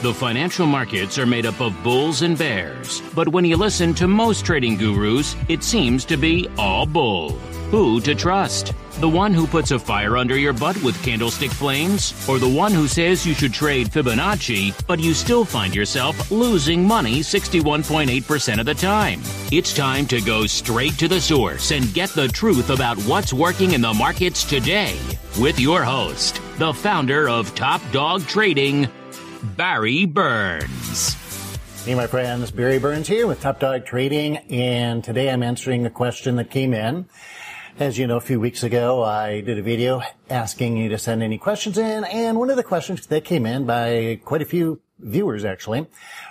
The financial markets are made up of bulls and bears, but when you listen to most trading gurus, it seems to be all bull. Who to trust? The one who puts a fire under your butt with candlestick flames? Or the one who says you should trade Fibonacci, but you still find yourself losing money 61.8% of the time? It's time to go straight to the source and get the truth about what's working in the markets today with your host, the founder of Top Dog Trading, Barry Burns. Hey, my friends, Barry Burns here with Top Dog Trading, and today I'm answering a question that came in. As you know, a few weeks ago, I did a video asking you to send any questions in, and one of the questions that came in by quite a few viewers actually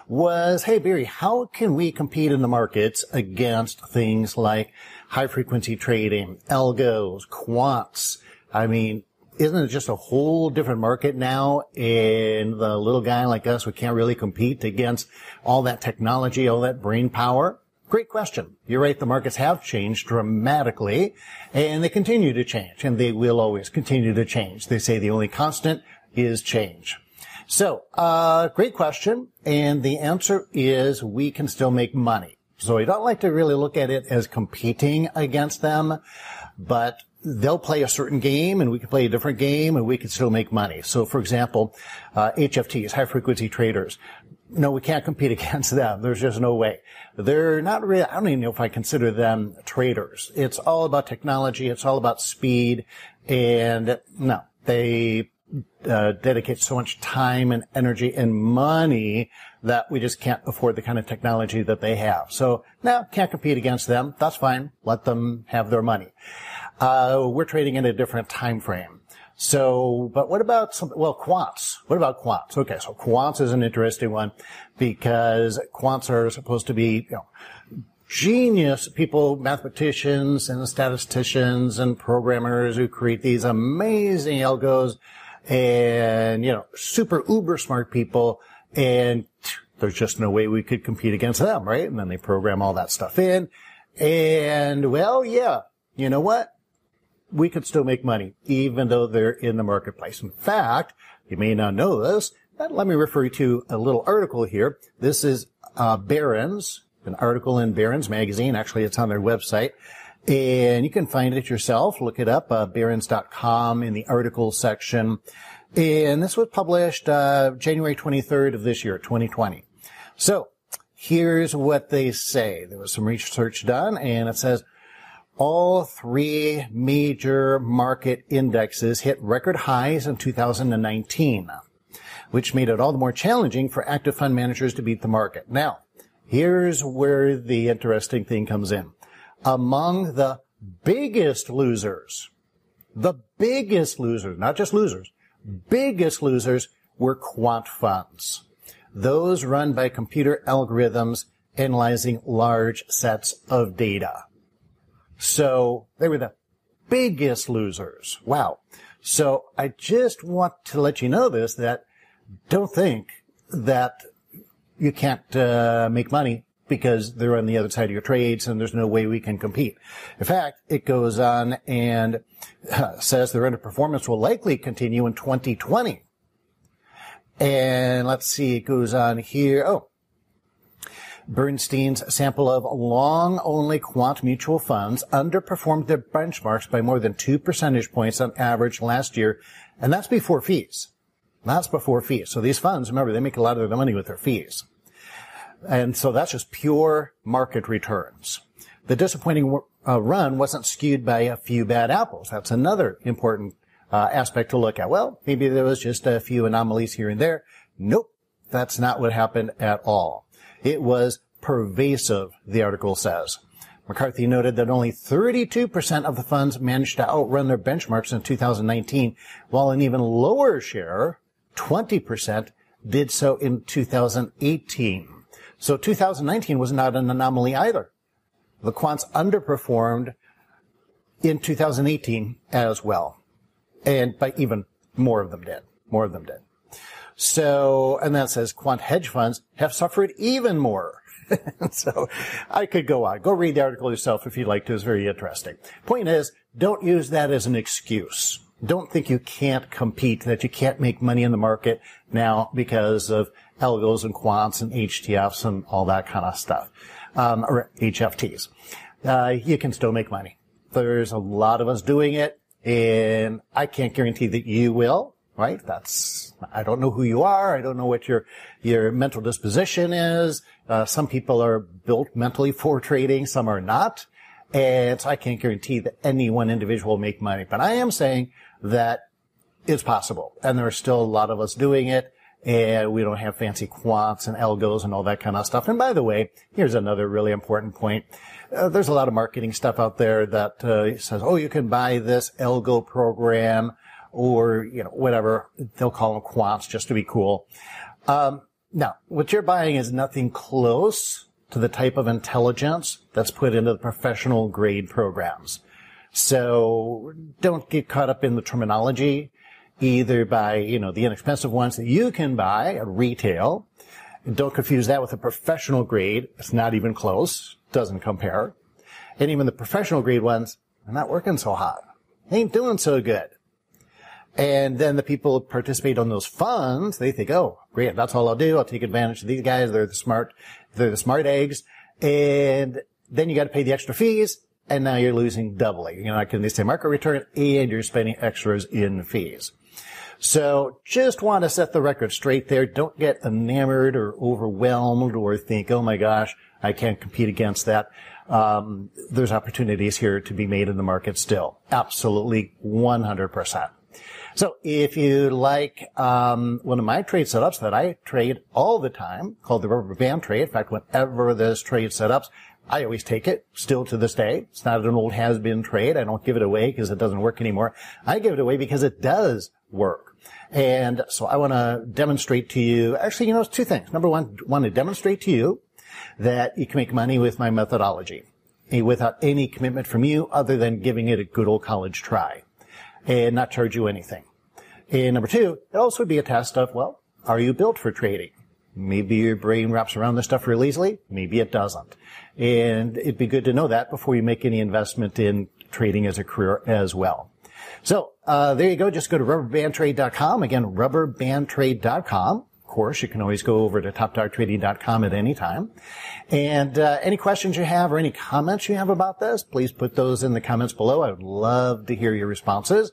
was, hey Barry, how can we compete in the markets against things like high frequency trading, algos, quants? I mean, isn't it just a whole different market now? And the little guy like us, we can't really compete against all that technology, all that brain power. Great question. You're right. The markets have changed dramatically and they continue to change and they will always continue to change. They say the only constant is change. So, uh, great question. And the answer is we can still make money. So we don't like to really look at it as competing against them, but they'll play a certain game and we can play a different game and we can still make money. So for example, uh, HFTs, high frequency traders, no, we can't compete against them. There's just no way. They're not really, I don't even know if I consider them traders. It's all about technology. It's all about speed. And no, they uh, dedicate so much time and energy and money that we just can't afford the kind of technology that they have. So now can't compete against them. That's fine. Let them have their money. Uh, we're trading in a different time frame. So, but what about some, well, quants? What about quants? Okay, so quants is an interesting one because quants are supposed to be, you know, genius people, mathematicians and statisticians and programmers who create these amazing algos and, you know, super uber smart people. And there's just no way we could compete against them, right? And then they program all that stuff in. And well, yeah, you know what? We could still make money even though they're in the marketplace. In fact, you may not know this, but let me refer you to a little article here. This is uh, Barron's, an article in Barron's magazine. Actually, it's on their website. And you can find it yourself. Look it up, uh, barrons.com in the article section. And this was published uh, January 23rd of this year, 2020. So here's what they say. There was some research done, and it says all three major market indexes hit record highs in 2019, which made it all the more challenging for active fund managers to beat the market. Now, here's where the interesting thing comes in. Among the biggest losers, the biggest losers, not just losers, biggest losers were quant funds. Those run by computer algorithms analyzing large sets of data. So they were the biggest losers. Wow. So I just want to let you know this, that don't think that you can't uh, make money because they're on the other side of your trades and there's no way we can compete. In fact, it goes on and uh, says their underperformance will likely continue in 2020. And let's see, it goes on here. Oh, Bernstein's sample of long-only quant mutual funds underperformed their benchmarks by more than two percentage points on average last year, and that's before fees. That's before fees. So these funds, remember, they make a lot of their money with their fees. And so that's just pure market returns. The disappointing uh, run wasn't skewed by a few bad apples. That's another important uh, aspect to look at. Well, maybe there was just a few anomalies here and there. Nope. That's not what happened at all. It was pervasive, the article says. McCarthy noted that only 32% of the funds managed to outrun their benchmarks in 2019, while an even lower share, 20%, did so in 2018. So 2019 was not an anomaly either. The quants underperformed in 2018 as well. And by even more of them did. More of them did. So, and that says quant hedge funds have suffered even more. so I could go on. Go read the article yourself if you'd like to. It's very interesting. Point is, don't use that as an excuse. don't think you can't compete, that you can't make money in the market now because of algos and quants and HTFs and all that kind of stuff, um, or HFTs. Uh, you can still make money. There's a lot of us doing it, and I can't guarantee that you will. Right? That's I don't know who you are. I don't know what your your mental disposition is. Uh, some people are built mentally for trading. Some are not. And so I can't guarantee that any one individual will make money. But I am saying that it's possible. And there are still a lot of us doing it. And we don't have fancy quants and algos and all that kind of stuff. And by the way, here's another really important point. Uh, there's a lot of marketing stuff out there that uh, says, oh, you can buy this algo program or, you know, whatever. They'll call them quants just to be cool. Um, now, what you're buying is nothing close to the type of intelligence that's put into the professional grade programs. So don't get caught up in the terminology either by, you know, the inexpensive ones that you can buy at retail. And don't confuse that with a professional grade. It's not even close. Doesn't compare. And even the professional grade ones are not working so hot. They ain't doing so good. And then the people participate on those funds, they think, oh, great, that's all I'll do. I'll take advantage of these guys. They're the smart, they're the smart eggs. And then you got to pay the extra fees. And now you're losing doubly. You're not getting the same market return and you're spending extras in fees. So just want to set the record straight there. Don't get enamored or overwhelmed or think, oh my gosh, I can't compete against that. Um, there's opportunities here to be made in the market still. Absolutely 100%. So if you like um, one of my trade setups that I trade all the time, called the rubber band trade. In fact, whenever there's trade setups, I always take it still to this day. It's not an old has-been trade. I don't give it away because it doesn't work anymore. I give it away because it does work. And so I want to demonstrate to you, actually, you know, it's two things. Number one, want to demonstrate to you that you can make money with my methodology without any commitment from you other than giving it a good old college try and not charge you anything. And number two, it also would be a test of, well, are you built for trading? Maybe your brain wraps around this stuff real easily. Maybe it doesn't. And it'd be good to know that before you make any investment in trading as a career as well. So, uh, there you go. Just go to rubberbandtrade.com. Again, rubberbandtrade.com. Course, you can always go over to topdogtrading.com at any time. And uh, any questions you have or any comments you have about this, please put those in the comments below. I would love to hear your responses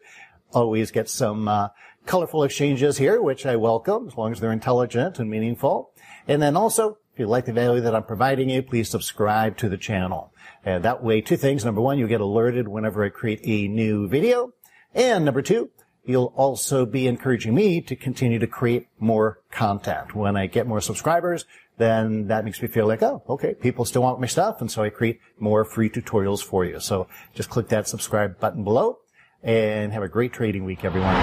always get some uh, colorful exchanges here, which I welcome as long as they're intelligent and meaningful. And then also, if you like the value that I'm providing you, please subscribe to the channel. That way, two things. Number one, you'll get alerted whenever I create a new video. And number two, you'll also be encouraging me to continue to create more content. When I get more subscribers, then that makes me feel like, oh, okay, people still want my stuff. And so I create more free tutorials for you. So just click that subscribe button below and have a great trading week, everyone.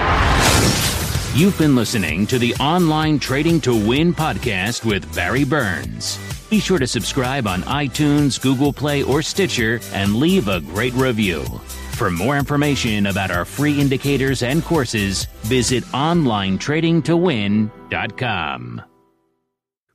You've been listening to the Online Trading to Win podcast with Barry Burns. Be sure to subscribe on iTunes, Google Play, or Stitcher and leave a great review. For more information about our free indicators and courses, visit OnlineTradingToWin.com.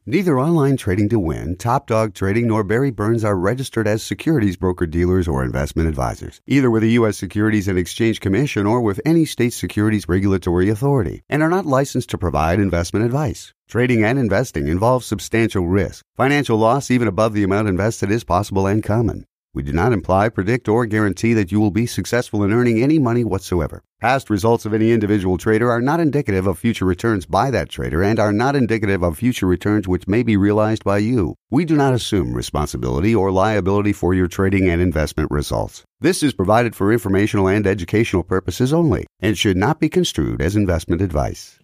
Neither Online Trading to Win, Top Dog Trading, nor Barry Burns are registered as securities broker dealers or investment advisors, either with the U.S. Securities and Exchange Commission or with any state securities regulatory authority, and are not licensed to provide investment advice. Trading and investing involves substantial risk. Financial loss, even above the amount invested, is possible and common. We do not imply, predict, or guarantee that you will be successful in earning any money whatsoever. Past results of any individual trader are not indicative of future returns by that trader and are not indicative of future returns which may be realized by you. We do not assume responsibility or liability for your trading and investment results. This is provided for informational and educational purposes only and should not be construed as investment advice.